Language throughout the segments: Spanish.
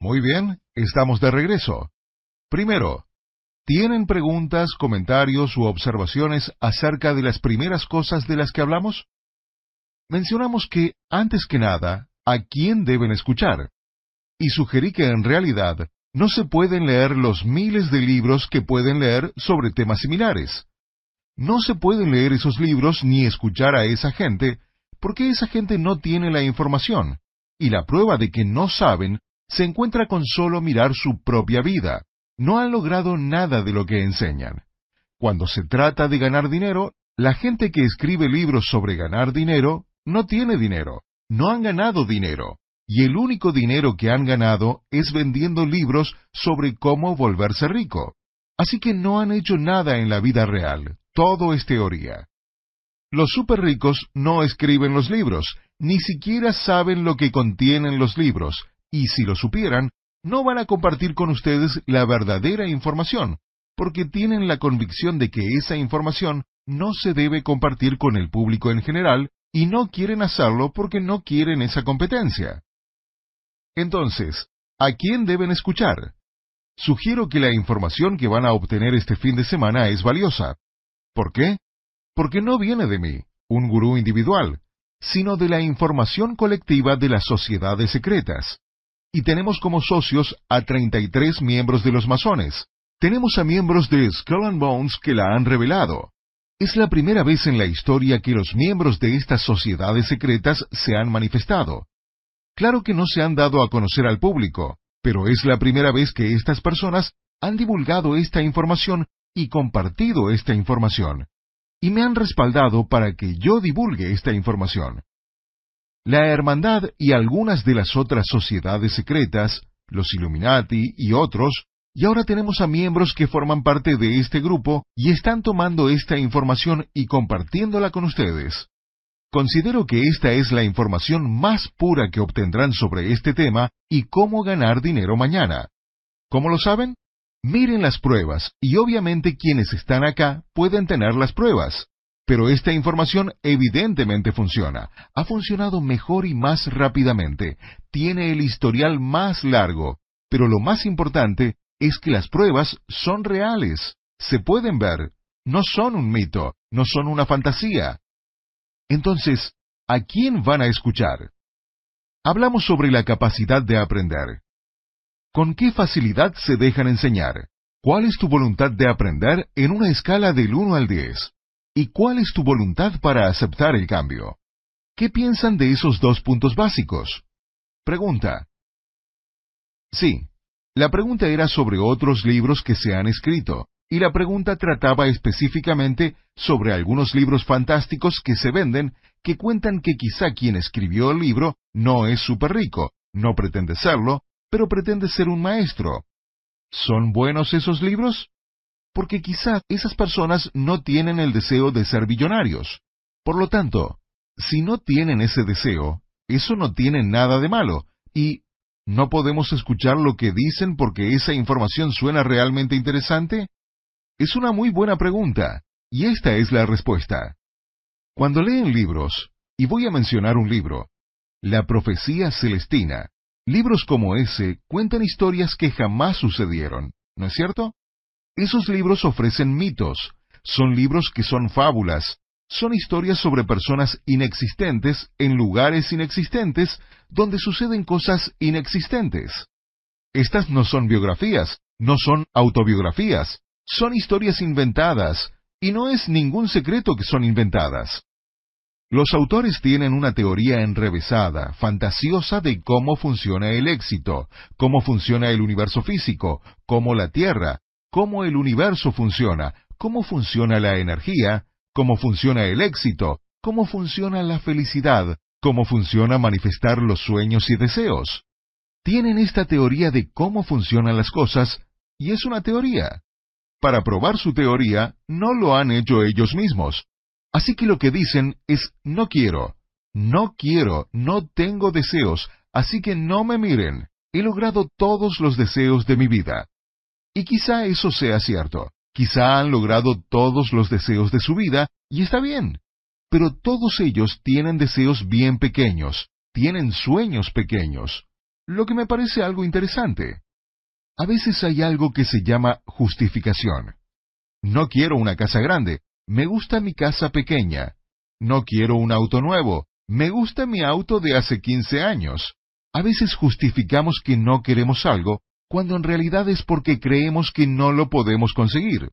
Muy bien, estamos de regreso. Primero, ¿tienen preguntas, comentarios u observaciones acerca de las primeras cosas de las que hablamos? Mencionamos que, antes que nada, ¿a quién deben escuchar? Y sugerí que en realidad no se pueden leer los miles de libros que pueden leer sobre temas similares. No se pueden leer esos libros ni escuchar a esa gente, porque esa gente no tiene la información, y la prueba de que no saben se encuentra con solo mirar su propia vida. No han logrado nada de lo que enseñan. Cuando se trata de ganar dinero, la gente que escribe libros sobre ganar dinero no tiene dinero, no han ganado dinero, y el único dinero que han ganado es vendiendo libros sobre cómo volverse rico. Así que no han hecho nada en la vida real, todo es teoría. Los super ricos no escriben los libros, ni siquiera saben lo que contienen los libros, y si lo supieran, no van a compartir con ustedes la verdadera información, porque tienen la convicción de que esa información no se debe compartir con el público en general y no quieren hacerlo porque no quieren esa competencia. Entonces, ¿a quién deben escuchar? Sugiero que la información que van a obtener este fin de semana es valiosa. ¿Por qué? Porque no viene de mí, un gurú individual, sino de la información colectiva de las sociedades secretas y tenemos como socios a 33 miembros de los masones. Tenemos a miembros de Skull and Bones que la han revelado. Es la primera vez en la historia que los miembros de estas sociedades secretas se han manifestado. Claro que no se han dado a conocer al público, pero es la primera vez que estas personas han divulgado esta información y compartido esta información. Y me han respaldado para que yo divulgue esta información. La Hermandad y algunas de las otras sociedades secretas, los Illuminati y otros, y ahora tenemos a miembros que forman parte de este grupo y están tomando esta información y compartiéndola con ustedes. Considero que esta es la información más pura que obtendrán sobre este tema y cómo ganar dinero mañana. ¿Cómo lo saben? Miren las pruebas y obviamente quienes están acá pueden tener las pruebas. Pero esta información evidentemente funciona. Ha funcionado mejor y más rápidamente. Tiene el historial más largo. Pero lo más importante es que las pruebas son reales. Se pueden ver. No son un mito. No son una fantasía. Entonces, ¿a quién van a escuchar? Hablamos sobre la capacidad de aprender. ¿Con qué facilidad se dejan enseñar? ¿Cuál es tu voluntad de aprender en una escala del 1 al 10? ¿Y cuál es tu voluntad para aceptar el cambio? ¿Qué piensan de esos dos puntos básicos? Pregunta. Sí, la pregunta era sobre otros libros que se han escrito, y la pregunta trataba específicamente sobre algunos libros fantásticos que se venden que cuentan que quizá quien escribió el libro no es súper rico, no pretende serlo, pero pretende ser un maestro. ¿Son buenos esos libros? Porque quizá esas personas no tienen el deseo de ser billonarios. Por lo tanto, si no tienen ese deseo, eso no tiene nada de malo, y ¿no podemos escuchar lo que dicen porque esa información suena realmente interesante? Es una muy buena pregunta, y esta es la respuesta. Cuando leen libros, y voy a mencionar un libro, La Profecía Celestina, libros como ese cuentan historias que jamás sucedieron, ¿no es cierto? Esos libros ofrecen mitos, son libros que son fábulas, son historias sobre personas inexistentes en lugares inexistentes donde suceden cosas inexistentes. Estas no son biografías, no son autobiografías, son historias inventadas, y no es ningún secreto que son inventadas. Los autores tienen una teoría enrevesada, fantasiosa de cómo funciona el éxito, cómo funciona el universo físico, cómo la Tierra, cómo el universo funciona, cómo funciona la energía, cómo funciona el éxito, cómo funciona la felicidad, cómo funciona manifestar los sueños y deseos. Tienen esta teoría de cómo funcionan las cosas, y es una teoría. Para probar su teoría, no lo han hecho ellos mismos. Así que lo que dicen es no quiero, no quiero, no tengo deseos, así que no me miren. He logrado todos los deseos de mi vida. Y quizá eso sea cierto. Quizá han logrado todos los deseos de su vida, y está bien. Pero todos ellos tienen deseos bien pequeños, tienen sueños pequeños. lo que me parece algo interesante. A veces hay algo que se llama justificación. No quiero una casa grande, me gusta mi casa pequeña. No quiero un auto nuevo, me gusta mi auto de hace 15 años. A veces justificamos que no queremos algo, cuando en realidad es porque creemos que no lo podemos conseguir.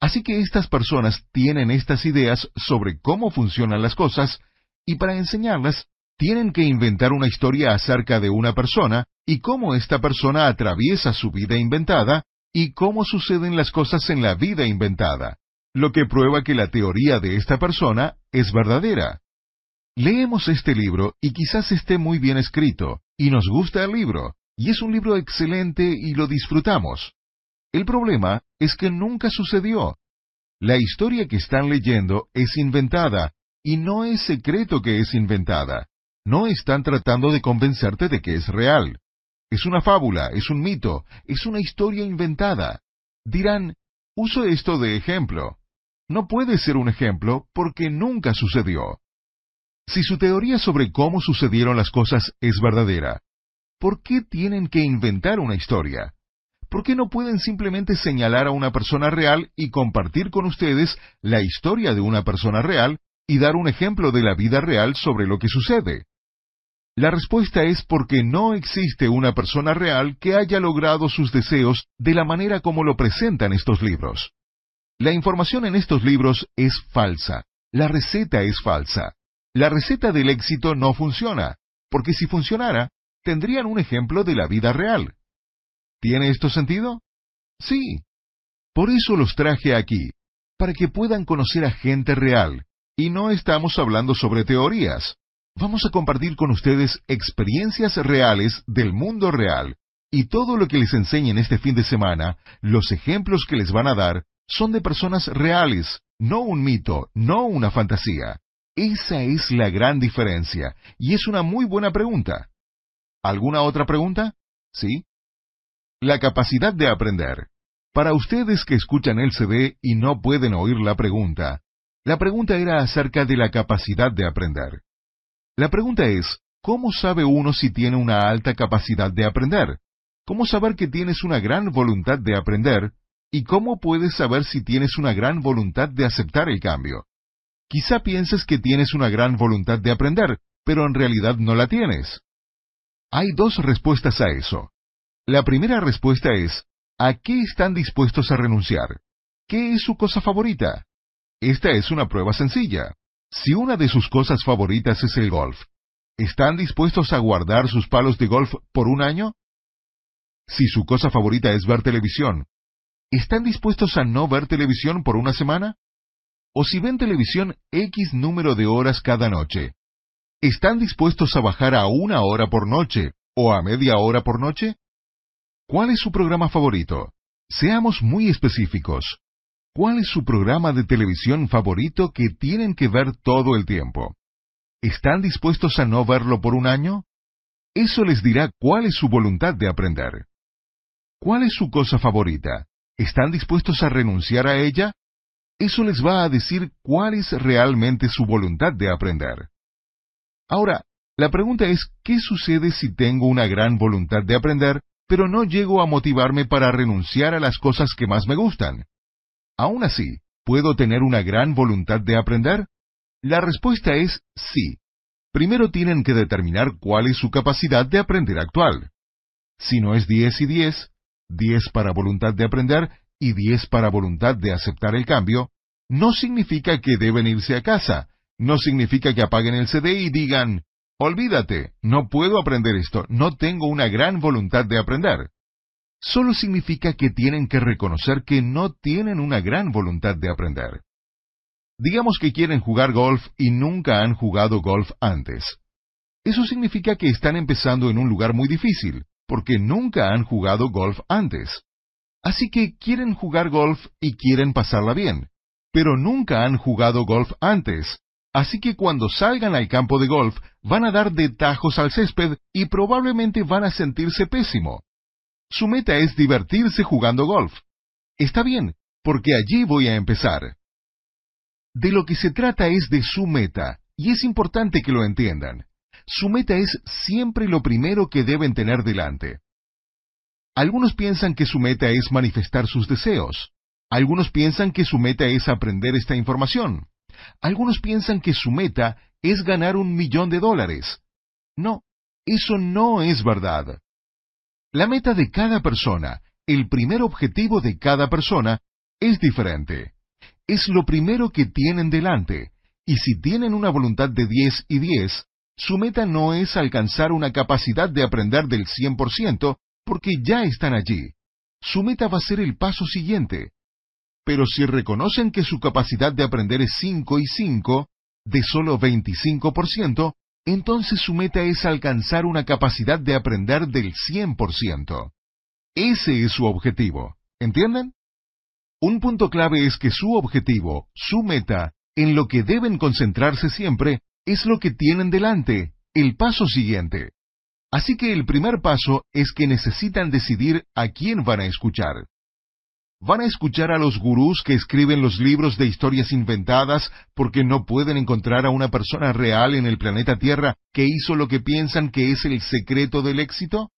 Así que estas personas tienen estas ideas sobre cómo funcionan las cosas, y para enseñarlas, tienen que inventar una historia acerca de una persona y cómo esta persona atraviesa su vida inventada y cómo suceden las cosas en la vida inventada, lo que prueba que la teoría de esta persona es verdadera. Leemos este libro y quizás esté muy bien escrito, y nos gusta el libro, y es un libro excelente y lo disfrutamos. El problema es que nunca sucedió. La historia que están leyendo es inventada, y no es secreto que es inventada. No están tratando de convencerte de que es real. Es una fábula, es un mito, es una historia inventada. Dirán, uso esto de ejemplo. No puede ser un ejemplo porque nunca sucedió. Si su teoría sobre cómo sucedieron las cosas es verdadera, ¿por qué tienen que inventar una historia? ¿Por qué no pueden simplemente señalar a una persona real y compartir con ustedes la historia de una persona real y dar un ejemplo de la vida real sobre lo que sucede? La respuesta es porque no existe una persona real que haya logrado sus deseos de la manera como lo presentan estos libros. La información en estos libros es falsa. La receta es falsa. La receta del éxito no funciona, porque si funcionara, tendrían un ejemplo de la vida real. ¿Tiene esto sentido? Sí. Por eso los traje aquí, para que puedan conocer a gente real, y no estamos hablando sobre teorías. Vamos a compartir con ustedes experiencias reales del mundo real, y todo lo que les enseñen este fin de semana, los ejemplos que les van a dar, son de personas reales, no un mito, no una fantasía. Esa es la gran diferencia, y es una muy buena pregunta. ¿Alguna otra pregunta? ¿Sí? La capacidad de aprender. Para ustedes que escuchan el CD y no pueden oír la pregunta, la pregunta era acerca de la capacidad de aprender. La pregunta es, ¿cómo sabe uno si tiene una alta capacidad de aprender? ¿Cómo saber que tienes una gran voluntad de aprender? ¿Y cómo puedes saber si tienes una gran voluntad de aceptar el cambio? Quizá pienses que tienes una gran voluntad de aprender, pero en realidad no la tienes. Hay dos respuestas a eso. La primera respuesta es, ¿a qué están dispuestos a renunciar? ¿Qué es su cosa favorita? Esta es una prueba sencilla. Si una de sus cosas favoritas es el golf, ¿están dispuestos a guardar sus palos de golf por un año? Si su cosa favorita es ver televisión, ¿están dispuestos a no ver televisión por una semana? O si ven televisión X número de horas cada noche, ¿están dispuestos a bajar a una hora por noche o a media hora por noche? ¿Cuál es su programa favorito? Seamos muy específicos. ¿Cuál es su programa de televisión favorito que tienen que ver todo el tiempo? ¿Están dispuestos a no verlo por un año? Eso les dirá cuál es su voluntad de aprender. ¿Cuál es su cosa favorita? ¿Están dispuestos a renunciar a ella? Eso les va a decir cuál es realmente su voluntad de aprender. Ahora, la pregunta es, ¿qué sucede si tengo una gran voluntad de aprender, pero no llego a motivarme para renunciar a las cosas que más me gustan? Aún así, ¿puedo tener una gran voluntad de aprender? La respuesta es sí. Primero tienen que determinar cuál es su capacidad de aprender actual. Si no es 10 y 10, 10 para voluntad de aprender y 10 para voluntad de aceptar el cambio, no significa que deben irse a casa, no significa que apaguen el CD y digan, olvídate, no puedo aprender esto, no tengo una gran voluntad de aprender solo significa que tienen que reconocer que no tienen una gran voluntad de aprender. Digamos que quieren jugar golf y nunca han jugado golf antes. Eso significa que están empezando en un lugar muy difícil, porque nunca han jugado golf antes. Así que quieren jugar golf y quieren pasarla bien, pero nunca han jugado golf antes. Así que cuando salgan al campo de golf van a dar de tajos al césped y probablemente van a sentirse pésimo. Su meta es divertirse jugando golf. Está bien, porque allí voy a empezar. De lo que se trata es de su meta, y es importante que lo entiendan. su meta es siempre lo primero que deben tener delante. Algunos piensan que su meta es manifestar sus deseos. Algunos piensan que su meta es aprender esta información. Algunos piensan que su meta es ganar un millón de dólares. No, eso no es verdad. La meta de cada persona, el primer objetivo de cada persona, es diferente. Es lo primero que tienen delante, y si tienen una voluntad de 10 y 10, su meta no es alcanzar una capacidad de aprender del 100%, porque ya están allí. Su meta va a ser el paso siguiente. Pero si reconocen que su capacidad de aprender es 5 y 5, de solo 25%, entonces su meta es alcanzar una capacidad de aprender del 100%. Ese es su objetivo. ¿Entienden? Un punto clave es que su objetivo, su meta, en lo que deben concentrarse siempre, es lo que tienen delante, el paso siguiente. Así que el primer paso es que necesitan decidir a quién van a escuchar. ¿Van a escuchar a los gurús que escriben los libros de historias inventadas porque no pueden encontrar a una persona real en el planeta Tierra que hizo lo que piensan que es el secreto del éxito?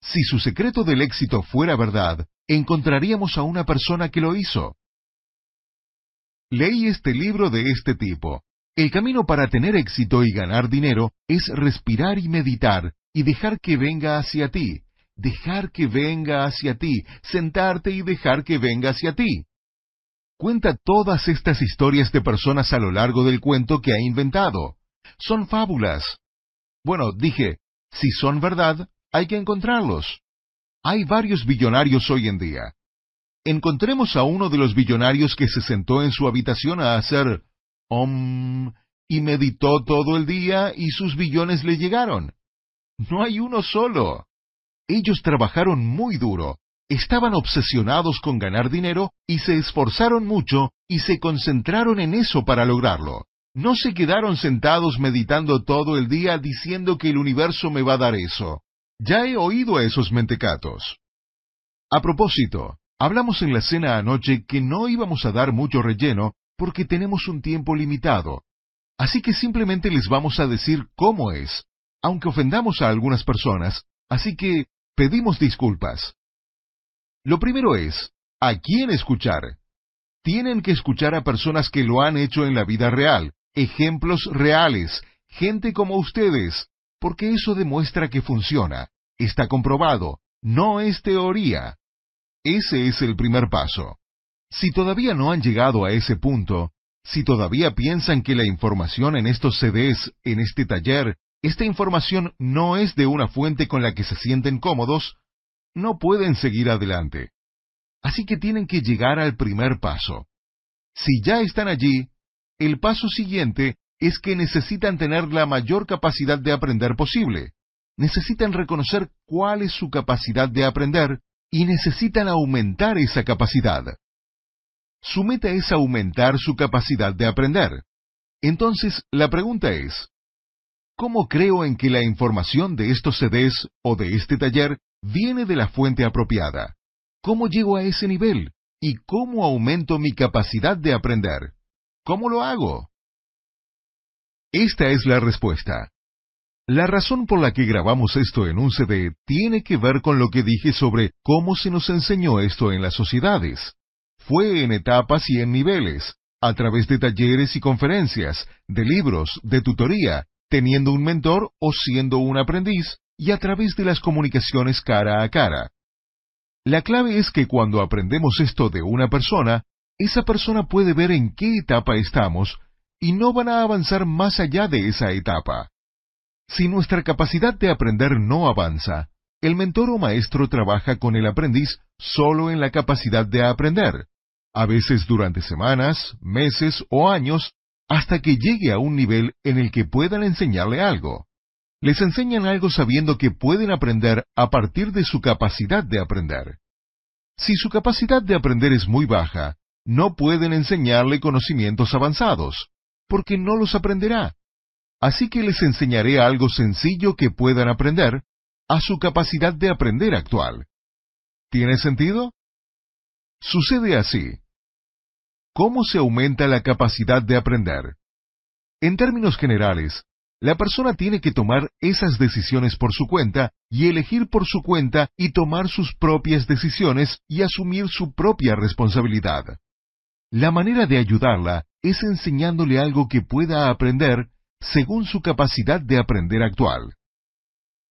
Si su secreto del éxito fuera verdad, encontraríamos a una persona que lo hizo. Leí este libro de este tipo. El camino para tener éxito y ganar dinero es respirar y meditar y dejar que venga hacia ti. Dejar que venga hacia ti. Sentarte y dejar que venga hacia ti. Cuenta todas estas historias de personas a lo largo del cuento que ha inventado. Son fábulas. Bueno, dije, si son verdad, hay que encontrarlos. Hay varios billonarios hoy en día. Encontremos a uno de los billonarios que se sentó en su habitación a hacer om y meditó todo el día y sus billones le llegaron. No hay uno solo. Ellos trabajaron muy duro, estaban obsesionados con ganar dinero y se esforzaron mucho y se concentraron en eso para lograrlo. No se quedaron sentados meditando todo el día diciendo que el universo me va a dar eso. Ya he oído a esos mentecatos. A propósito, hablamos en la cena anoche que no íbamos a dar mucho relleno porque tenemos un tiempo limitado. Así que simplemente les vamos a decir cómo es, aunque ofendamos a algunas personas, así que pedimos disculpas. Lo primero es, ¿a quién escuchar? Tienen que escuchar a personas que lo han hecho en la vida real, ejemplos reales, gente como ustedes, porque eso demuestra que funciona, está comprobado, no es teoría. Ese es el primer paso. Si todavía no han llegado a ese punto, si todavía piensan que la información en estos CDs, en este taller, esta información no es de una fuente con la que se sienten cómodos, no pueden seguir adelante. Así que tienen que llegar al primer paso. Si ya están allí, el paso siguiente es que necesitan tener la mayor capacidad de aprender posible. Necesitan reconocer cuál es su capacidad de aprender y necesitan aumentar esa capacidad. Su meta es aumentar su capacidad de aprender. Entonces, la pregunta es, ¿cómo creo en que la información de estos CDs o de este taller viene de la fuente apropiada? ¿Cómo llego a ese nivel? ¿Y cómo aumento mi capacidad de aprender? ¿Cómo lo hago? Esta es la respuesta. La razón por la que grabamos esto en un CD tiene que ver con lo que dije sobre cómo se nos enseñó esto en las sociedades. Fue en etapas y en niveles, a través de talleres y conferencias, de libros, de tutoría, teniendo un mentor o siendo un aprendiz, y a través de las comunicaciones cara a cara. La clave es que cuando aprendemos esto de una persona, esa persona puede ver en qué etapa estamos y no van a avanzar más allá de esa etapa. Si nuestra capacidad de aprender no avanza, el mentor o maestro trabaja con el aprendiz solo en la capacidad de aprender, a veces durante semanas, meses o años, hasta que llegue a un nivel en el que puedan enseñarle algo. Les enseñan algo sabiendo que pueden aprender a partir de su capacidad de aprender. Si su capacidad de aprender es muy baja, no pueden enseñarle conocimientos avanzados, porque no los aprenderá. Así que les enseñaré algo sencillo que puedan aprender a su capacidad de aprender actual. ¿Tiene sentido? Sucede así. ¿Cómo se aumenta la capacidad de aprender? En términos generales, La persona tiene que tomar esas decisiones por su cuenta y elegir por su cuenta y tomar sus propias decisiones y asumir su propia responsabilidad. La manera de ayudarla es enseñándole algo que pueda aprender según su capacidad de aprender actual.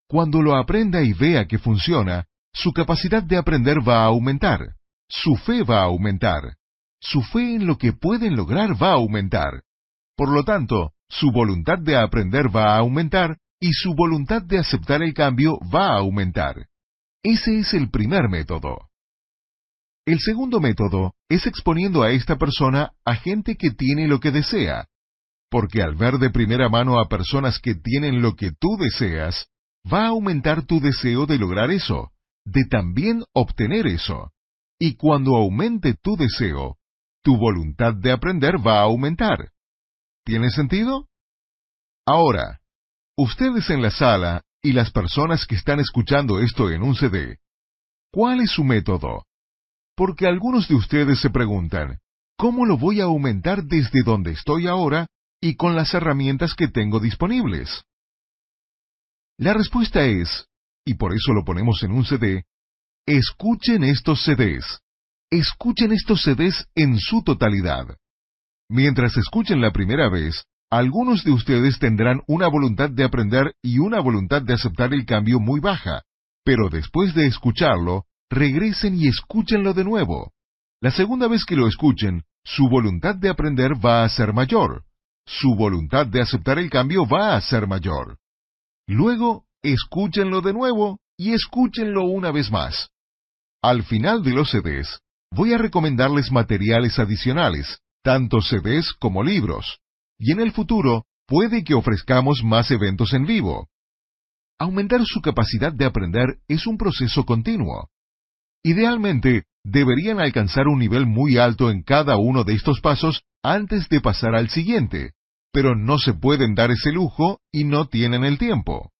Cuando lo aprenda y vea que funciona, su capacidad de aprender va a aumentar, su fe va a aumentar, su fe en lo que pueden lograr va a aumentar. Por lo tanto, su voluntad de aprender va a aumentar y su voluntad de aceptar el cambio va a aumentar. Ese es el primer método. El segundo método es exponiendo a esta persona a gente que tiene lo que desea, porque al ver de primera mano a personas que tienen lo que tú deseas, va a aumentar tu deseo de lograr eso, de también obtener eso. Y cuando aumente tu deseo, tu voluntad de aprender va a aumentar. ¿Tiene sentido? Ahora, ustedes en la sala y las personas que están escuchando esto en un CD, ¿cuál es su método? Porque algunos de ustedes se preguntan, ¿cómo lo voy a aumentar desde donde estoy ahora y con las herramientas que tengo disponibles? La respuesta es, y por eso lo ponemos en un CD, escuchen estos CDs. Escuchen estos CDs en su totalidad. Mientras escuchen la primera vez, algunos de ustedes tendrán una voluntad de aprender y una voluntad de aceptar el cambio muy baja, pero después de escucharlo, regresen y escúchenlo de nuevo. La segunda vez que lo escuchen, su voluntad de aprender va a ser mayor. Su voluntad de aceptar el cambio va a ser mayor. Luego, escúchenlo de nuevo y escúchenlo una vez más. Al final de los CDs, voy a recomendarles materiales adicionales, tanto CDs como libros, y en el futuro puede que ofrezcamos más eventos en vivo. Aumentar su capacidad de aprender es un proceso continuo. Idealmente, deberían alcanzar un nivel muy alto en cada uno de estos pasos antes de pasar al siguiente, pero no se pueden dar ese lujo y no tienen el tiempo.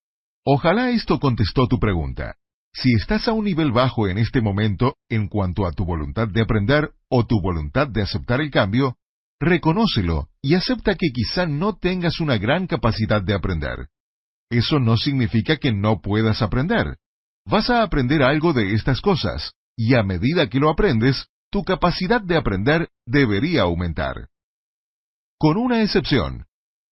Ojalá esto contestó tu pregunta. Si estás a un nivel bajo en este momento en cuanto a tu voluntad de aprender o tu voluntad de aceptar el cambio, reconócelo y acepta que quizá no tengas una gran capacidad de aprender. Eso no significa que no puedas aprender. Vas a aprender algo de estas cosas, y a medida que lo aprendes, tu capacidad de aprender debería aumentar con una excepción.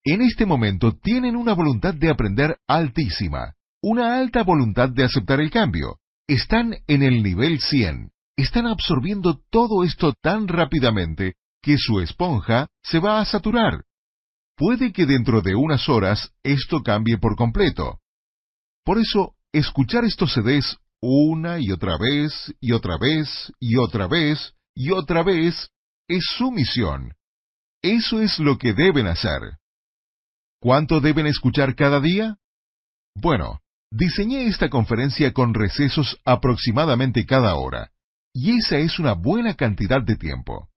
En este momento tienen una voluntad de aprender altísima, una alta voluntad de aceptar el cambio. Están en el nivel 100. Están absorbiendo todo esto tan rápidamente que su esponja se va a saturar. Puede que dentro de unas horas esto cambie por completo. Por eso, escuchar estos CDs una y otra vez y otra vez y otra vez y otra vez es su misión. Eso es lo que deben hacer. ¿Cuánto deben escuchar cada día? Bueno, diseñé esta conferencia con recesos aproximadamente cada hora, y esa es una buena cantidad de tiempo.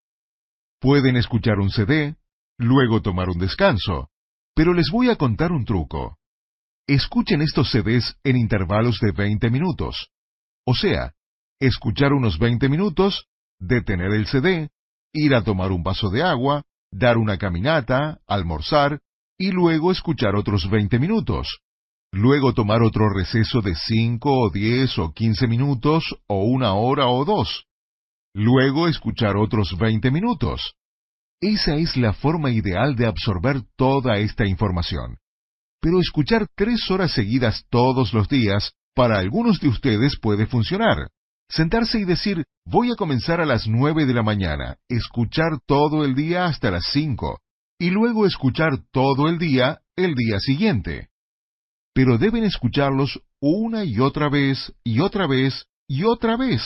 Pueden escuchar un CD, luego tomar un descanso, pero les voy a contar un truco. Escuchen estos CDs en intervalos de 20 minutos. O sea, escuchar unos 20 minutos, detener el CD, ir a tomar un vaso de agua, dar una caminata, almorzar y luego escuchar otros 20 minutos. Luego tomar otro receso de 5 o 10 o 15 minutos o una hora o dos. Luego escuchar otros 20 minutos. Esa es la forma ideal de absorber toda esta información. Pero escuchar tres horas seguidas todos los días para algunos de ustedes puede funcionar. Sentarse y decir, voy a comenzar a las nueve de la mañana, escuchar todo el día hasta las cinco, y luego escuchar todo el día el día siguiente. Pero deben escucharlos una y otra vez, y otra vez, y otra vez,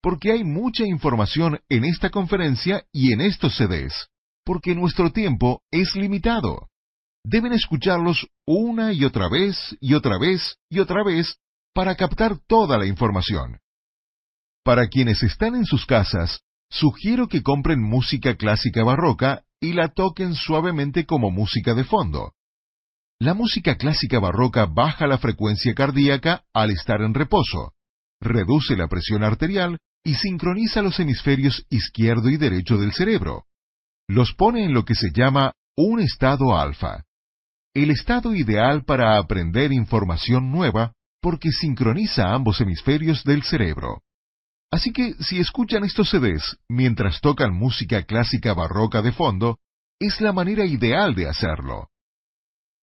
porque hay mucha información en esta conferencia y en estos CDs, porque nuestro tiempo es limitado. Deben escucharlos una y otra vez, y otra vez, y otra vez, para captar toda la información. Para quienes están en sus casas, sugiero que compren música clásica barroca y la toquen suavemente como música de fondo. La música clásica barroca baja la frecuencia cardíaca al estar en reposo, reduce la presión arterial y sincroniza los hemisferios izquierdo y derecho del cerebro. Los pone en lo que se llama un estado alfa. el estado ideal para aprender información nueva porque sincroniza ambos hemisferios del cerebro. Así que si escuchan estos CDs mientras tocan música clásica barroca de fondo, es la manera ideal de hacerlo.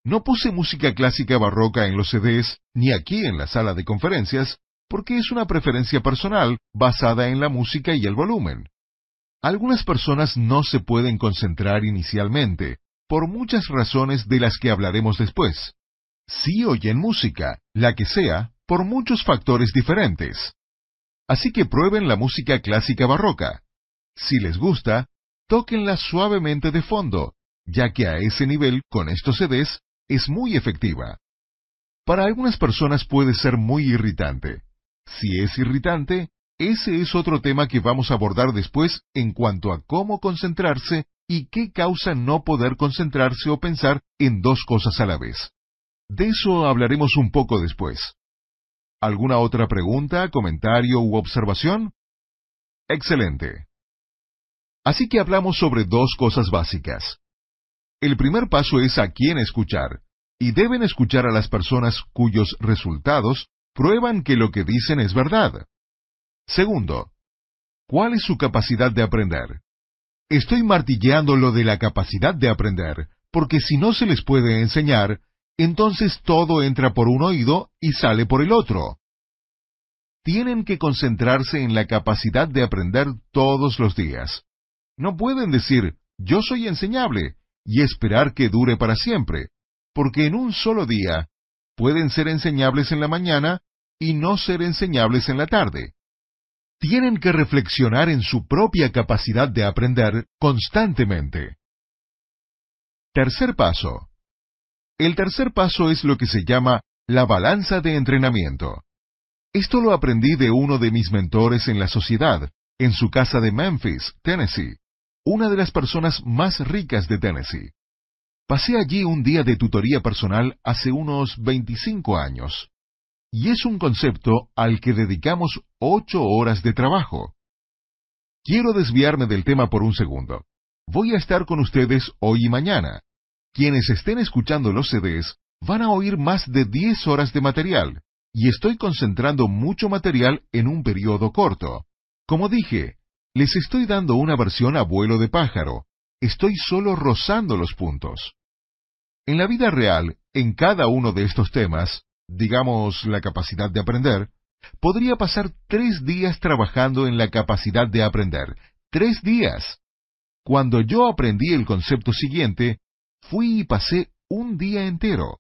No puse música clásica barroca en los CDs ni aquí en la sala de conferencias porque es una preferencia personal basada en la música y el volumen. Algunas personas no se pueden concentrar inicialmente, por muchas razones de las que hablaremos después. Sí oyen música, la que sea, por muchos factores diferentes. Así que prueben la música clásica barroca. Si les gusta, tóquenla suavemente de fondo, ya que a ese nivel, con estos CDs, es muy efectiva. Para algunas personas puede ser muy irritante. Si es irritante, ese es otro tema que vamos a abordar después en cuanto a cómo concentrarse y qué causa no poder concentrarse o pensar en dos cosas a la vez. De eso hablaremos un poco después. ¿Alguna otra pregunta, comentario u observación? Excelente. Así que hablamos sobre dos cosas básicas. El primer paso es a quién escuchar, y deben escuchar a las personas cuyos resultados prueban que lo que dicen es verdad. Segundo, ¿cuál es su capacidad de aprender? Estoy martilleando lo de la capacidad de aprender, porque si no se les puede enseñar, entonces todo entra por un oído y sale por el otro. Tienen que concentrarse en la capacidad de aprender todos los días. No pueden decir, yo soy enseñable, y esperar que dure para siempre, porque en un solo día pueden ser enseñables en la mañana y no ser enseñables en la tarde. Tienen que reflexionar en su propia capacidad de aprender constantemente. Tercer paso. El tercer paso es lo que se llama la balanza de entrenamiento. Esto lo aprendí de uno de mis mentores en la sociedad, en su casa de Memphis, Tennessee, una de las personas más ricas de Tennessee. Pasé allí un día de tutoría personal hace unos 25 años. Y es un concepto al que dedicamos ocho horas de trabajo. Quiero desviarme del tema por un segundo. Voy a estar con ustedes hoy y mañana. Quienes estén escuchando los CDs van a oír más de 10 horas de material, y estoy concentrando mucho material en un periodo corto. Como dije, les estoy dando una versión a vuelo de pájaro. Estoy solo rozando los puntos. En la vida real, en cada uno de estos temas, digamos la capacidad de aprender, podría pasar tres días trabajando en la capacidad de aprender. Tres días. Cuando yo aprendí el concepto siguiente, Fui y pasé un día entero.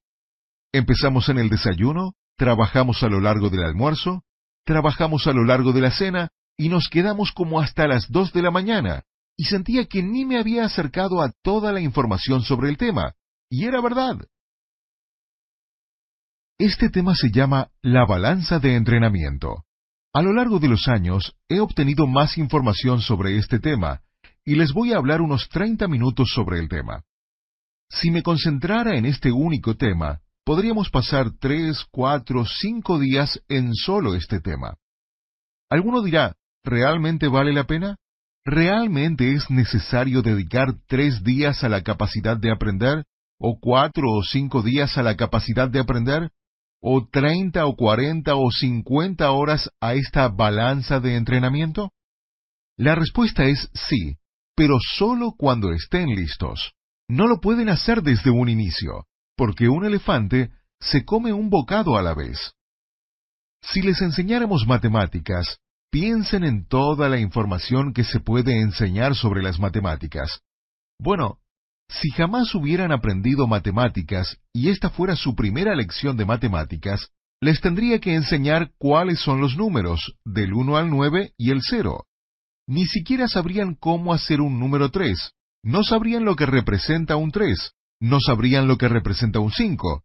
Empezamos en el desayuno, trabajamos a lo largo del almuerzo, trabajamos a lo largo de la cena y nos quedamos como hasta las dos de la mañana, y sentía que ni me había acercado a toda la información sobre el tema, y era verdad. Este tema se llama la balanza de entrenamiento. A lo largo de los años he obtenido más información sobre este tema, y les voy a hablar unos 30 minutos sobre el tema. Si me concentrara en este único tema, podríamos pasar tres, cuatro, cinco días en solo este tema. Alguno dirá, ¿realmente vale la pena? ¿Realmente es necesario dedicar tres días a la capacidad de aprender? ¿O cuatro o cinco días a la capacidad de aprender? ¿O treinta o cuarenta o cincuenta horas a esta balanza de entrenamiento? La respuesta es sí, pero solo cuando estén listos no lo pueden hacer desde un inicio, porque un elefante se come un bocado a la vez. Si les enseñáramos matemáticas, piensen en toda la información que se puede enseñar sobre las matemáticas. Bueno, si jamás hubieran aprendido matemáticas y esta fuera su primera lección de matemáticas, les tendría que enseñar cuáles son los números, del 1 al 9 y el 0. Ni siquiera sabrían cómo hacer un número 3, no sabrían lo que representa un 3, no sabrían lo que representa un 5.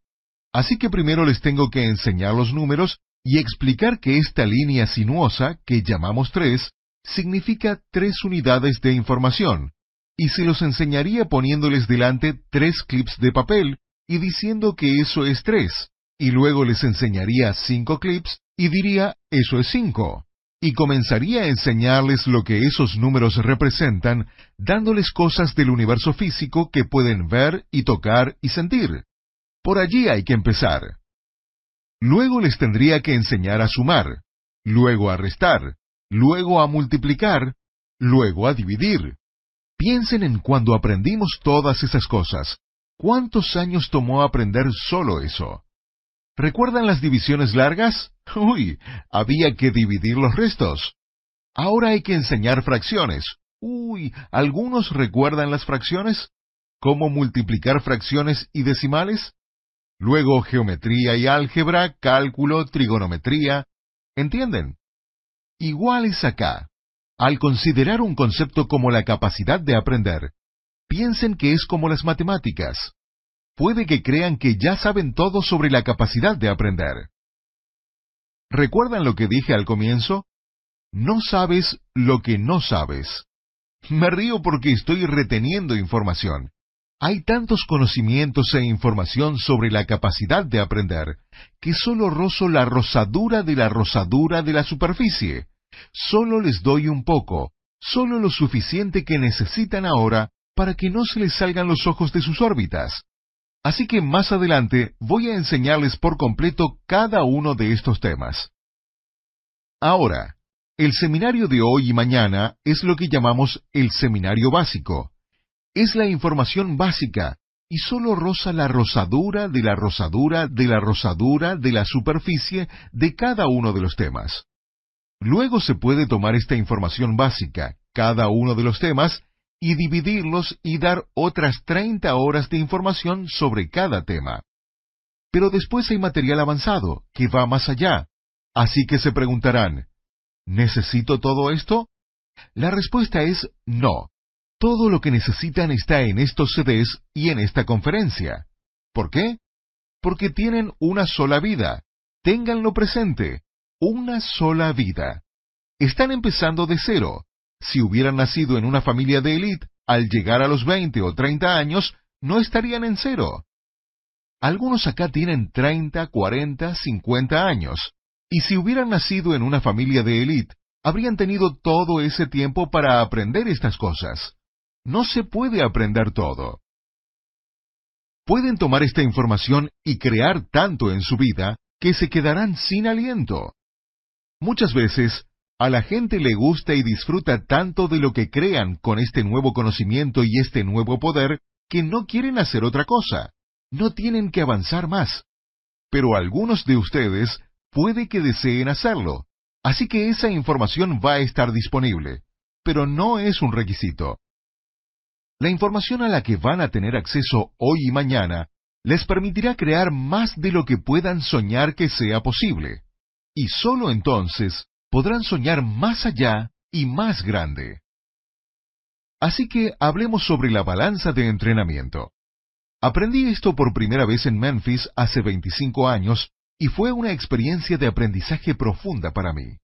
Así que primero les tengo que enseñar los números y explicar que esta línea sinuosa, que llamamos 3, significa tres unidades de información, y se los enseñaría poniéndoles delante tres clips de papel y diciendo que eso es 3, y luego les enseñaría cinco clips y diría eso es 5 y comenzaría a enseñarles lo que esos números representan, dándoles cosas del universo físico que pueden ver y tocar y sentir. Por allí hay que empezar. Luego les tendría que enseñar a sumar, luego a restar, luego a multiplicar, luego a dividir. Piensen en cuando aprendimos todas esas cosas. ¿Cuántos años tomó aprender solo eso? ¿Recuerdan las divisiones largas? Uy, había que dividir los restos. Ahora hay que enseñar fracciones. Uy, ¿algunos recuerdan las fracciones? ¿Cómo multiplicar fracciones y decimales? Luego geometría y álgebra, cálculo, trigonometría. ¿Entienden? Igual es acá. Al considerar un concepto como la capacidad de aprender, piensen que es como las matemáticas. Puede que crean que ya saben todo sobre la capacidad de aprender. ¿Recuerdan lo que dije al comienzo? No sabes lo que no sabes. Me río porque estoy reteniendo información. Hay tantos conocimientos e información sobre la capacidad de aprender que solo rozo la rosadura de la rosadura de la superficie. Solo les doy un poco, solo lo suficiente que necesitan ahora para que no se les salgan los ojos de sus órbitas. Así que más adelante voy a enseñarles por completo cada uno de estos temas. Ahora, el seminario de hoy y mañana es lo que llamamos el seminario básico. Es la información básica y solo roza la rosadura de la rosadura de la rosadura de la superficie de cada uno de los temas. Luego se puede tomar esta información básica, cada uno de los temas, y dividirlos y dar otras 30 horas de información sobre cada tema. Pero después hay material avanzado, que va más allá. Así que se preguntarán, ¿necesito todo esto? La respuesta es no. Todo lo que necesitan está en estos CDs y en esta conferencia. ¿Por qué? Porque tienen una sola vida. Ténganlo presente una sola vida. Están empezando de cero. Si hubieran nacido en una familia de élite, al llegar a los 20 o 30 años, no estarían en cero. Algunos acá tienen 30, 40, 50 años, y si hubieran nacido en una familia de élite, habrían tenido todo ese tiempo para aprender estas cosas. No se puede aprender todo. Pueden tomar esta información y crear tanto en su vida que se quedarán sin aliento. Muchas veces, a la gente le gusta y disfruta tanto de lo que crean con este nuevo conocimiento y este nuevo poder, que no quieren hacer otra cosa. No tienen que avanzar más. Pero algunos de ustedes puede que deseen hacerlo, así que esa información va a estar disponible, pero no es un requisito. La información a la que van a tener acceso hoy y mañana les permitirá crear más de lo que puedan soñar que sea posible y sólo entonces podrán soñar más allá y más grande. Así que hablemos sobre la balanza de entrenamiento. Aprendí esto por primera vez en Memphis hace 25 años y fue una experiencia de aprendizaje profunda para mí.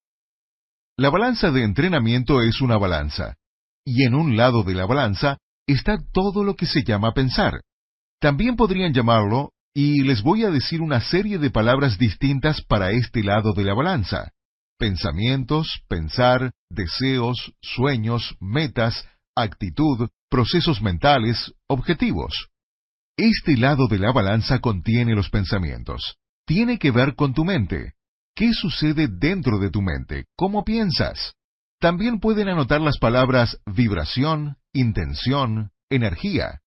La balanza de entrenamiento es una balanza, y en un lado de la balanza está todo lo que se llama pensar. También podrían llamarlo y les voy a decir una serie de palabras distintas para este lado de la balanza. Pensamientos, pensar, deseos, sueños, metas, actitud, procesos mentales, objetivos. Este lado de la balanza contiene los pensamientos. Tiene que ver con tu mente. ¿Qué sucede dentro de tu mente? ¿Cómo piensas? También pueden anotar las palabras vibración, intención, energía.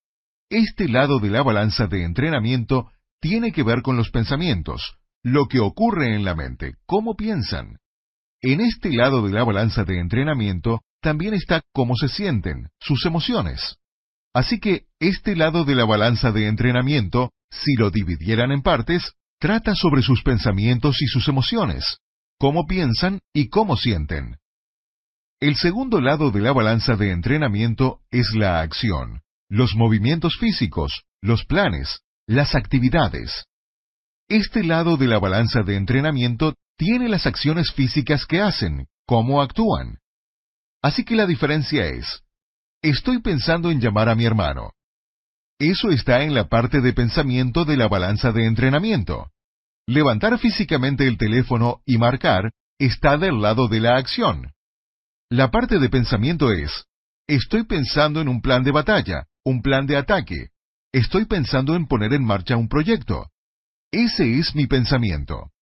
Este lado de la balanza de entrenamiento tiene que ver con los pensamientos, lo que ocurre en la mente, cómo piensan. En este lado de la balanza de entrenamiento también está cómo se sienten, sus emociones. Así que este lado de la balanza de entrenamiento, si lo dividieran en partes, trata sobre sus pensamientos y sus emociones, cómo piensan y cómo sienten. El segundo lado de la balanza de entrenamiento es la acción, los movimientos físicos, los planes, las actividades. Este lado de la balanza de entrenamiento tiene las acciones físicas que hacen, cómo actúan. Así que la diferencia es, estoy pensando en llamar a mi hermano. Eso está en la parte de pensamiento de la balanza de entrenamiento. Levantar físicamente el teléfono y marcar está del lado de la acción. La parte de pensamiento es, estoy pensando en un plan de batalla, un plan de ataque, Estoy pensando en poner en marcha un proyecto. Ese es mi pensamiento.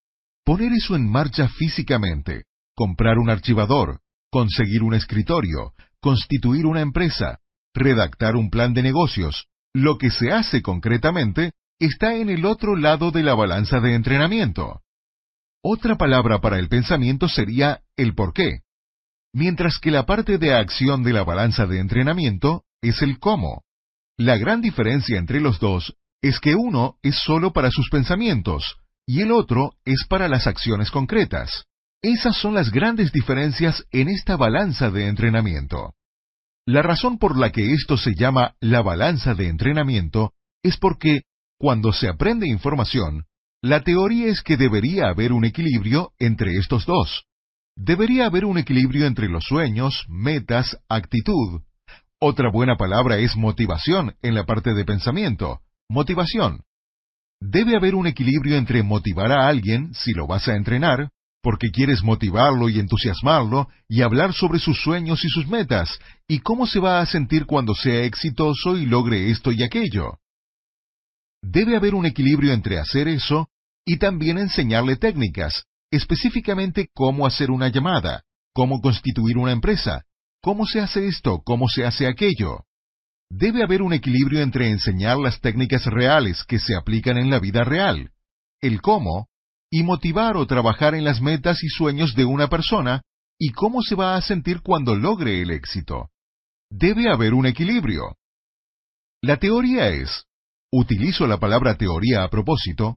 Poner eso en marcha físicamente, comprar un archivador, conseguir un escritorio, constituir una empresa, redactar un plan de negocios, lo que se hace concretamente está en el otro lado de la balanza de entrenamiento. Otra palabra para el pensamiento sería el por qué, mientras que la parte de acción de la balanza de entrenamiento es el cómo. La gran diferencia entre los dos es que uno es solo para sus pensamientos y el otro es para las acciones concretas. Esas son las grandes diferencias en esta balanza de entrenamiento. La razón por la que esto se llama la balanza de entrenamiento es porque, cuando se aprende información, la teoría es que debería haber un equilibrio entre estos dos. Debería haber un equilibrio entre los sueños, metas, actitud. Otra buena palabra es motivación en la parte de pensamiento. Motivación. Debe haber un equilibrio entre motivar a alguien, si lo vas a entrenar, porque quieres motivarlo y entusiasmarlo, y hablar sobre sus sueños y sus metas, y cómo se va a sentir cuando sea exitoso y logre esto y aquello. Debe haber un equilibrio entre hacer eso y también enseñarle técnicas, específicamente cómo hacer una llamada, cómo constituir una empresa, cómo se hace esto, cómo se hace aquello. Debe haber un equilibrio entre enseñar las técnicas reales que se aplican en la vida real, el cómo, y motivar o trabajar en las metas y sueños de una persona y cómo se va a sentir cuando logre el éxito. Debe haber un equilibrio. La teoría es, utilizo la palabra teoría a propósito,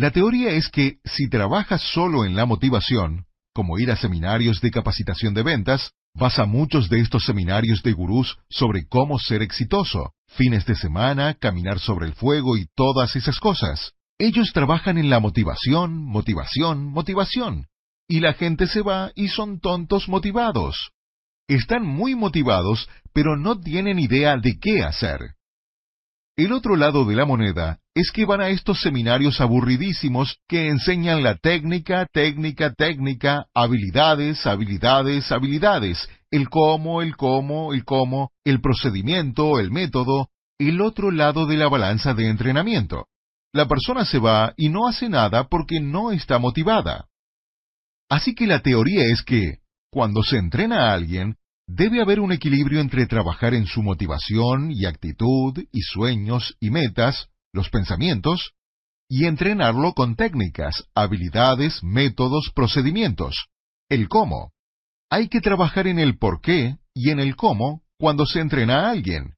la teoría es que si trabajas solo en la motivación, como ir a seminarios de capacitación de ventas, vas a muchos de estos seminarios de gurús sobre cómo ser exitoso, fines de semana, caminar sobre el fuego y todas esas cosas. Ellos trabajan en la motivación, motivación, motivación. Y la gente se va y son tontos motivados. Están muy motivados, pero no tienen idea de qué hacer. El otro lado de la moneda es que van a estos seminarios aburridísimos que enseñan la técnica, técnica, técnica, habilidades, habilidades, habilidades, el cómo, el cómo, el cómo, el procedimiento, el método, el otro lado de la balanza de entrenamiento. La persona se va y no hace nada porque no está motivada. Así que la teoría es que, cuando se entrena a alguien, debe haber un equilibrio entre trabajar en su motivación y actitud y sueños y metas, los pensamientos, y entrenarlo con técnicas, habilidades, métodos, procedimientos. El cómo. Hay que trabajar en el por qué y en el cómo cuando se entrena a alguien.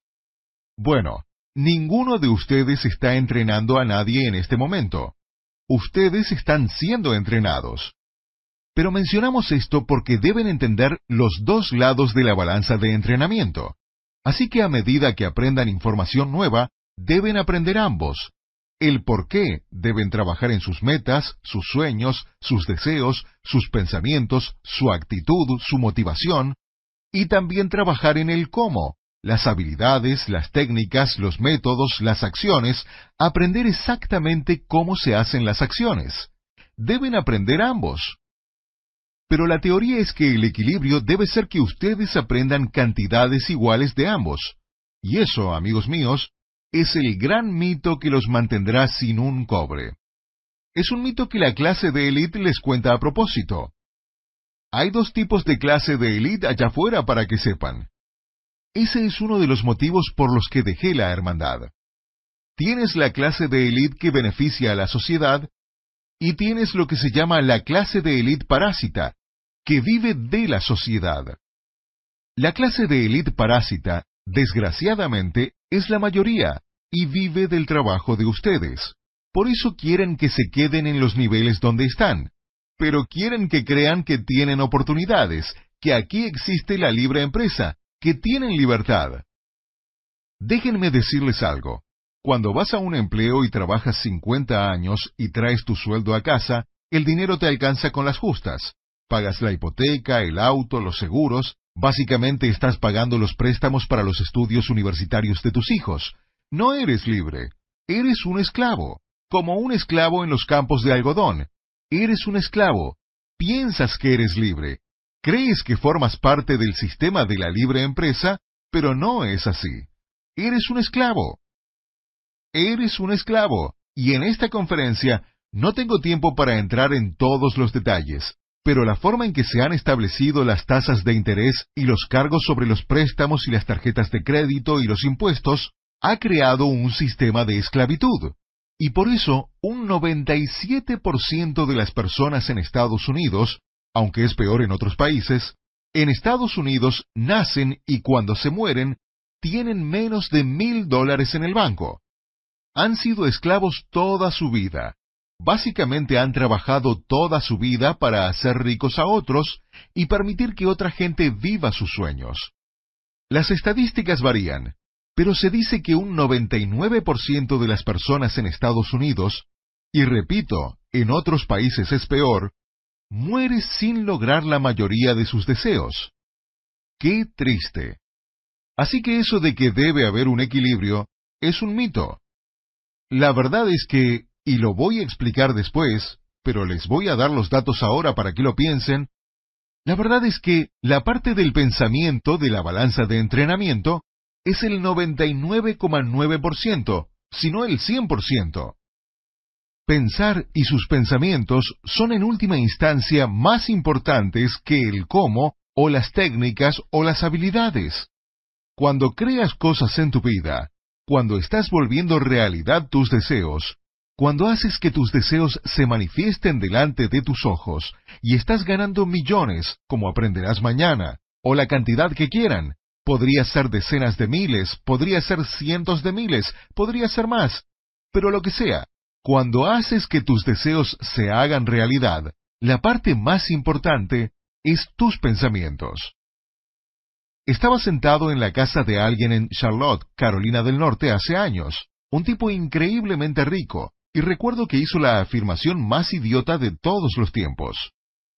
Bueno, Ninguno de ustedes está entrenando a nadie en este momento. Ustedes están siendo entrenados. Pero mencionamos esto porque deben entender los dos lados de la balanza de entrenamiento. Así que a medida que aprendan información nueva, deben aprender ambos. El por qué deben trabajar en sus metas, sus sueños, sus deseos, sus pensamientos, su actitud, su motivación, y también trabajar en el cómo, las habilidades, las técnicas, los métodos, las acciones, aprender exactamente cómo se hacen las acciones. Deben aprender ambos. Pero la teoría es que el equilibrio debe ser que ustedes aprendan cantidades iguales de ambos. Y eso, amigos míos, es el gran mito que los mantendrá sin un cobre. Es un mito que la clase de élite les cuenta a propósito. Hay dos tipos de clase de élite allá afuera para que sepan. Ese es uno de los motivos por los que dejé la hermandad. Tienes la clase de élite que beneficia a la sociedad y tienes lo que se llama la clase de élite parásita, que vive de la sociedad. La clase de élite parásita, desgraciadamente, es la mayoría y vive del trabajo de ustedes. Por eso quieren que se queden en los niveles donde están, pero quieren que crean que tienen oportunidades, que aquí existe la libre empresa, que tienen libertad. Déjenme decirles algo. Cuando vas a un empleo y trabajas 50 años y traes tu sueldo a casa, el dinero te alcanza con las justas. Pagas la hipoteca, el auto, los seguros, básicamente estás pagando los préstamos para los estudios universitarios de tus hijos. No eres libre, eres un esclavo, como un esclavo en los campos de algodón. Eres un esclavo. Piensas que eres libre, Crees que formas parte del sistema de la libre empresa, pero no es así. Eres un esclavo. eres un esclavo, y en esta conferencia no tengo tiempo para entrar en todos los detalles, pero la forma en que se han establecido las tasas de interés y los cargos sobre los préstamos y las tarjetas de crédito y los impuestos ha creado un sistema de esclavitud. Y por eso, un 97% de las personas en Estados Unidos, aunque es peor en otros países, en Estados Unidos nacen y cuando se mueren, tienen menos de mil dólares en el banco. Han sido esclavos toda su vida. Básicamente han trabajado toda su vida para hacer ricos a otros y permitir que otra gente viva sus sueños. Las estadísticas varían, pero se dice que un 99% de las personas en Estados Unidos, y repito, en otros países es peor, muere sin lograr la mayoría de sus deseos. ¡Qué triste! Así que eso de que debe haber un equilibrio es un mito. La verdad es que, y lo voy a explicar después, pero les voy a dar los datos ahora para que lo piensen, la verdad es que la parte del pensamiento de la balanza de entrenamiento es el 99,9%, si no el 100%. Pensar y sus pensamientos son en última instancia más importantes que el cómo o las técnicas o las habilidades. Cuando creas cosas en tu vida, cuando estás volviendo realidad tus deseos, cuando haces que tus deseos se manifiesten delante de tus ojos y estás ganando millones, como aprenderás mañana, o la cantidad que quieran, podría ser decenas de miles, podría ser cientos de miles, podría ser más, pero lo que sea, cuando haces que tus deseos se hagan realidad, la parte más importante es tus pensamientos. Estaba sentado en la casa de alguien en Charlotte, Carolina del Norte, hace años, un tipo increíblemente rico, y recuerdo que hizo la afirmación más idiota de todos los tiempos.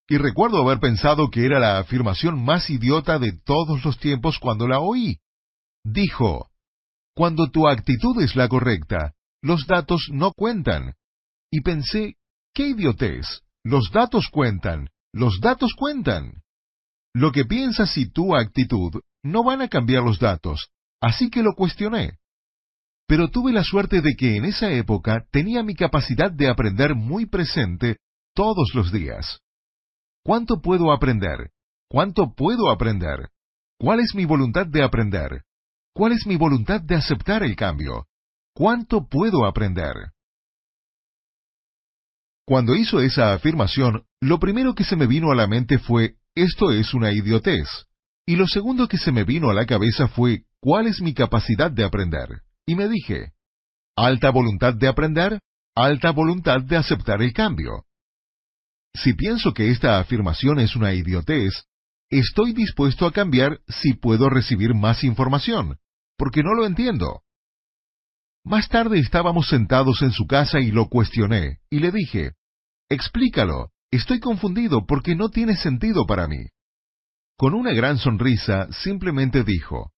Y recuerdo haber pensado que era la afirmación más idiota de todos los tiempos cuando la oí. Dijo, Cuando tu actitud es la correcta, los datos no cuentan. Y pensé, qué idiotez, los datos cuentan, los datos cuentan. Lo que piensas y tu actitud no van a cambiar los datos, así que lo cuestioné. Pero tuve la suerte de que en esa época tenía mi capacidad de aprender muy presente todos los días. ¿Cuánto puedo aprender? ¿Cuánto puedo aprender? ¿Cuál es mi voluntad de aprender? ¿Cuál es mi voluntad de aceptar el cambio? ¿Cuánto puedo aprender? Cuando hizo esa afirmación, lo primero que se me vino a la mente fue, esto es una idiotez. Y lo segundo que se me vino a la cabeza fue, ¿cuál es mi capacidad de aprender? Y me dije, alta voluntad de aprender, alta voluntad de aceptar el cambio. Si pienso que esta afirmación es una idiotez, estoy dispuesto a cambiar si puedo recibir más información, porque no lo entiendo. Más tarde estábamos sentados en su casa y lo cuestioné, y le dije, Explícalo, estoy confundido porque no tiene sentido para mí. Con una gran sonrisa, simplemente dijo,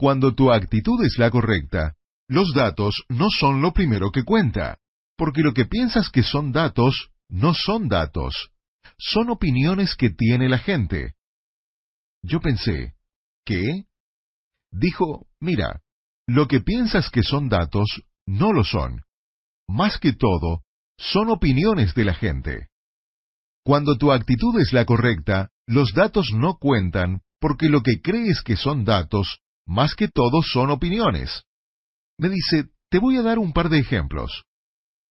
Cuando tu actitud es la correcta, los datos no son lo primero que cuenta, porque lo que piensas que son datos, no son datos, son opiniones que tiene la gente. Yo pensé, ¿qué? Dijo, mira, lo que piensas que son datos, no lo son. Más que todo, son opiniones de la gente. Cuando tu actitud es la correcta, los datos no cuentan porque lo que crees que son datos, más que todo son opiniones. Me dice, te voy a dar un par de ejemplos.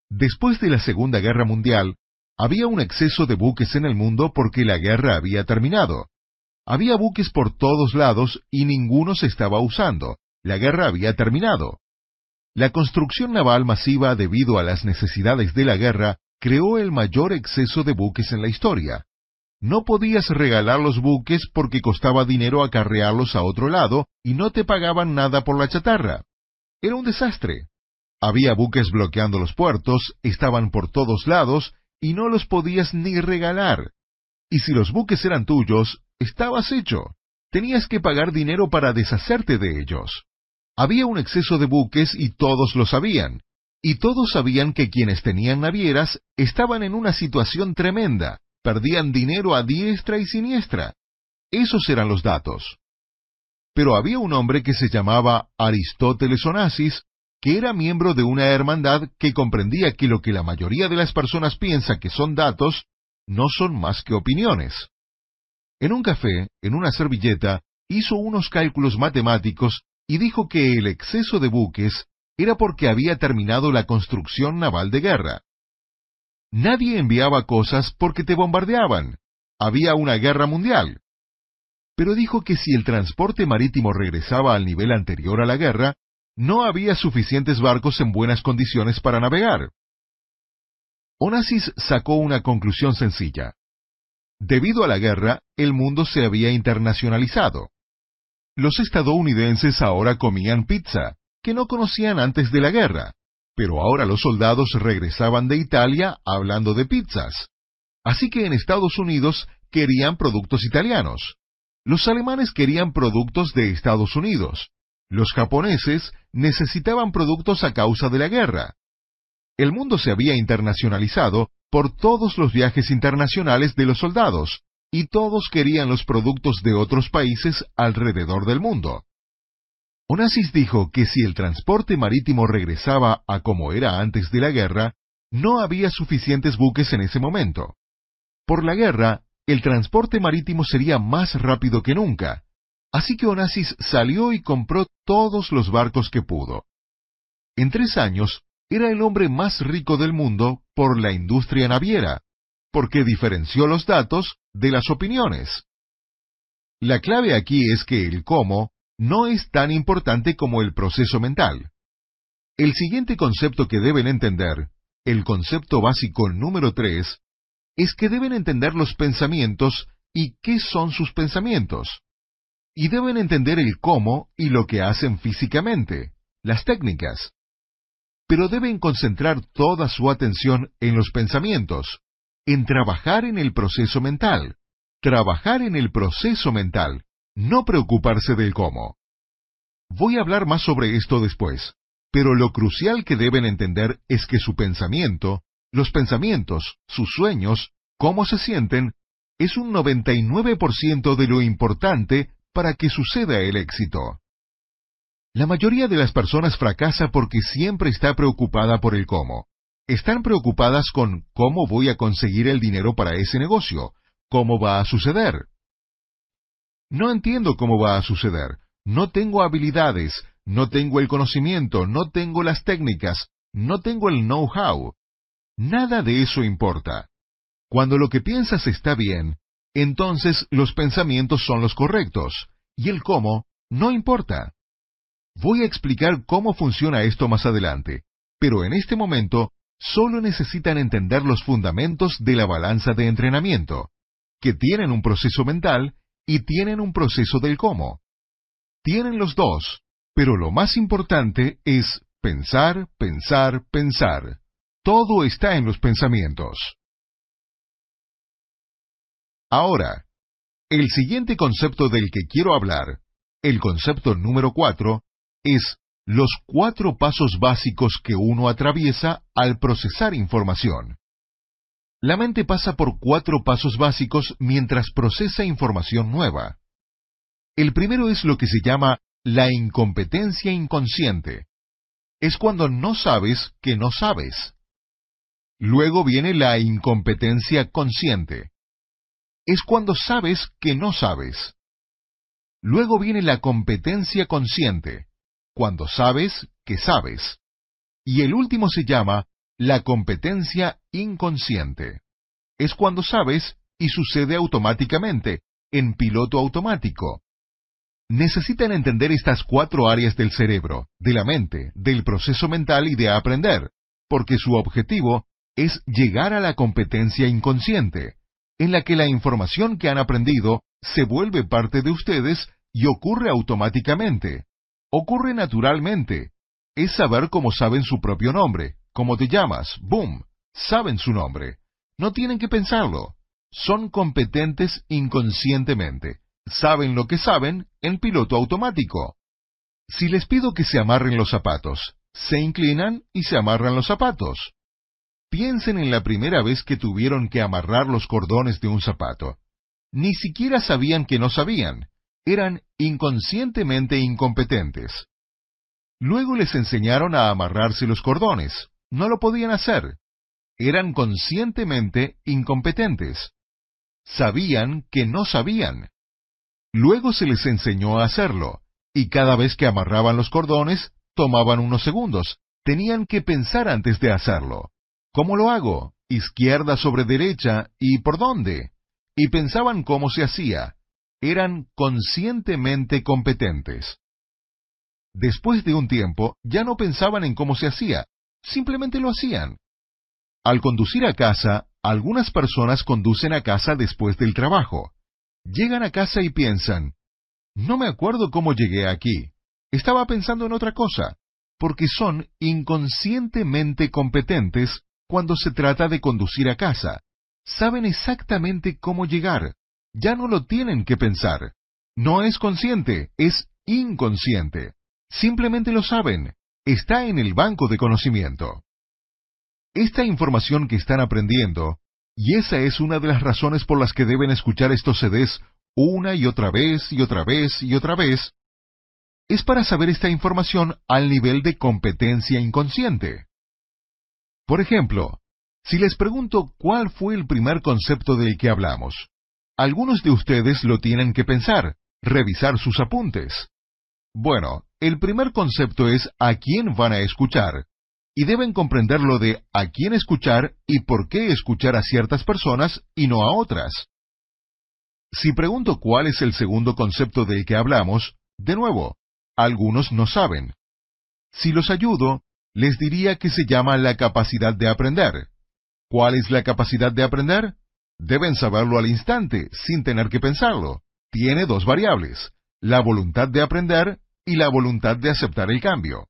Después de la Segunda Guerra Mundial, había un exceso de buques en el mundo porque la guerra había terminado. Había buques por todos lados y ninguno se estaba usando, la guerra había terminado. La construcción naval masiva debido a las necesidades de la guerra creó el mayor exceso de buques en la historia. No podías regalar los buques porque costaba dinero acarrearlos a otro lado y no te pagaban nada por la chatarra. Era un desastre. Había buques bloqueando los puertos, estaban por todos lados y no los podías ni regalar. Y si los buques eran tuyos, estabas hecho. Tenías que pagar dinero para deshacerte de ellos. Había un exceso de buques y todos lo sabían, y todos sabían que quienes tenían navieras estaban en una situación tremenda, perdían dinero a diestra y siniestra. Esos eran los datos. Pero había un hombre que se llamaba Aristóteles Onassis, que era miembro de una hermandad que comprendía que lo que la mayoría de las personas piensa que son datos no son más que opiniones. En un café, en una servilleta, hizo unos cálculos matemáticos y dijo que el exceso de buques era porque había terminado la construcción naval de guerra. Nadie enviaba cosas porque te bombardeaban. Había una guerra mundial. Pero dijo que si el transporte marítimo regresaba al nivel anterior a la guerra, no había suficientes barcos en buenas condiciones para navegar. Onassis sacó una conclusión sencilla. Debido a la guerra, el mundo se había internacionalizado. Los estadounidenses ahora comían pizza, que no conocían antes de la guerra, pero ahora los soldados regresaban de Italia hablando de pizzas. Así que en Estados Unidos querían productos italianos. Los alemanes querían productos de Estados Unidos. Los japoneses necesitaban productos a causa de la guerra. El mundo se había internacionalizado por todos los viajes internacionales de los soldados, y todos querían los productos de otros países alrededor del mundo. Onassis dijo que si el transporte marítimo regresaba a como era antes de la guerra, no había suficientes buques en ese momento. Por la guerra, el transporte marítimo sería más rápido que nunca, Así que Onassis salió y compró todos los barcos que pudo. En tres años, era el hombre más rico del mundo por la industria naviera, porque diferenció los datos de las opiniones. La clave aquí es que el cómo no es tan importante como el proceso mental. El siguiente concepto que deben entender, el concepto básico número 3, es que deben entender los pensamientos y qué son sus pensamientos y deben entender el cómo y lo que hacen físicamente, las técnicas. Pero deben concentrar toda su atención en los pensamientos, en trabajar en el proceso mental, trabajar en el proceso mental, no preocuparse del cómo. Voy a hablar más sobre esto después, pero lo crucial que deben entender es que su pensamiento, los pensamientos, sus sueños, cómo se sienten, es un 99% de lo importante para que suceda el éxito. La mayoría de las personas fracasa porque siempre está preocupada por el cómo. Están preocupadas con cómo voy a conseguir el dinero para ese negocio, cómo va a suceder. No entiendo cómo va a suceder, no tengo habilidades, no tengo el conocimiento, no tengo las técnicas, no tengo el know-how. Nada de eso importa. Cuando lo que piensas está bien, entonces los pensamientos son los correctos, y el cómo no importa. Voy a explicar cómo funciona esto más adelante, pero en este momento solo necesitan entender los fundamentos de la balanza de entrenamiento, que tienen un proceso mental y tienen un proceso del cómo. Tienen los dos, pero lo más importante es pensar, pensar, pensar. Todo está en los pensamientos. Ahora, el siguiente concepto del que quiero hablar, el concepto número cuatro, es los cuatro pasos básicos que uno atraviesa al procesar información. La mente pasa por cuatro pasos básicos mientras procesa información nueva. El primero es lo que se llama la incompetencia inconsciente. Es cuando no sabes que no sabes. Luego viene la incompetencia consciente es cuando sabes que no sabes. Luego viene la competencia consciente, cuando sabes que sabes. Y el último se llama la competencia inconsciente. Es cuando sabes y sucede automáticamente, en piloto automático. Necesitan entender estas cuatro áreas del cerebro, de la mente, del proceso mental y de aprender, porque su objetivo es llegar a la competencia inconsciente, en la que la información que han aprendido se vuelve parte de ustedes y ocurre automáticamente. Ocurre naturalmente. Es saber cómo saben su propio nombre, cómo te llamas, boom, saben su nombre. No tienen que pensarlo. Son competentes inconscientemente. Saben lo que saben en piloto automático. Si les pido que se amarren los zapatos, se inclinan y se amarran los zapatos. Piensen en la primera vez que tuvieron que amarrar los cordones de un zapato. Ni siquiera sabían que no sabían. Eran inconscientemente incompetentes. Luego les enseñaron a amarrarse los cordones. No lo podían hacer. Eran conscientemente incompetentes. Sabían que no sabían. Luego se les enseñó a hacerlo, y cada vez que amarraban los cordones, tomaban unos segundos. Tenían que pensar antes de hacerlo. ¿Cómo lo hago? Izquierda sobre derecha, ¿y por dónde? Y pensaban cómo se hacía. Eran conscientemente competentes. Después de un tiempo, ya no pensaban en cómo se hacía, simplemente lo hacían. Al conducir a casa, algunas personas conducen a casa después del trabajo. Llegan a casa y piensan, no me acuerdo cómo llegué aquí. Estaba pensando en otra cosa, porque son inconscientemente competentes cuando se trata de conducir a casa. Saben exactamente cómo llegar. Ya no lo tienen que pensar. No es consciente, es inconsciente. Simplemente lo saben. Está en el banco de conocimiento. Esta información que están aprendiendo, y esa es una de las razones por las que deben escuchar estos CDs una y otra vez y otra vez y otra vez, es para saber esta información al nivel de competencia inconsciente. Por ejemplo, si les pregunto cuál fue el primer concepto del que hablamos, algunos de ustedes lo tienen que pensar, revisar sus apuntes. Bueno, el primer concepto es a quién van a escuchar, y deben comprender lo de a quién escuchar y por qué escuchar a ciertas personas y no a otras. Si pregunto cuál es el segundo concepto del que hablamos, de nuevo, algunos no saben. Si los ayudo, les diría que se llama la capacidad de aprender. ¿Cuál es la capacidad de aprender? Deben saberlo al instante, sin tener que pensarlo. Tiene dos variables, la voluntad de aprender y la voluntad de aceptar el cambio.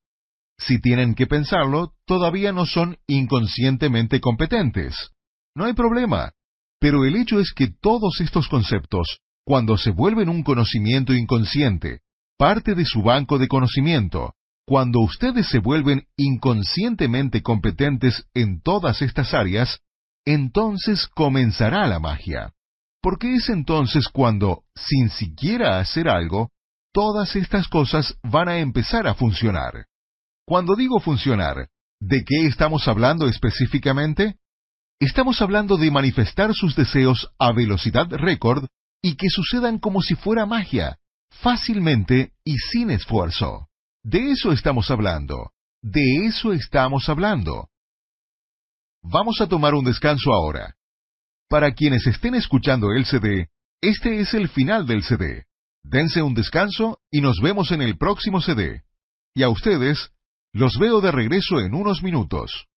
Si tienen que pensarlo, todavía no son inconscientemente competentes. No hay problema, pero el hecho es que todos estos conceptos, cuando se vuelven un conocimiento inconsciente, parte de su banco de conocimiento, cuando ustedes se vuelven inconscientemente competentes en todas estas áreas, entonces comenzará la magia. Porque es entonces cuando, sin siquiera hacer algo, todas estas cosas van a empezar a funcionar. Cuando digo funcionar, ¿de qué estamos hablando específicamente? Estamos hablando de manifestar sus deseos a velocidad récord y que sucedan como si fuera magia, fácilmente y sin esfuerzo. De eso estamos hablando. De eso estamos hablando. Vamos a tomar un descanso ahora. Para quienes estén escuchando el CD, este es el final del CD. Dense un descanso y nos vemos en el próximo CD. Y a ustedes, los veo de regreso en unos minutos.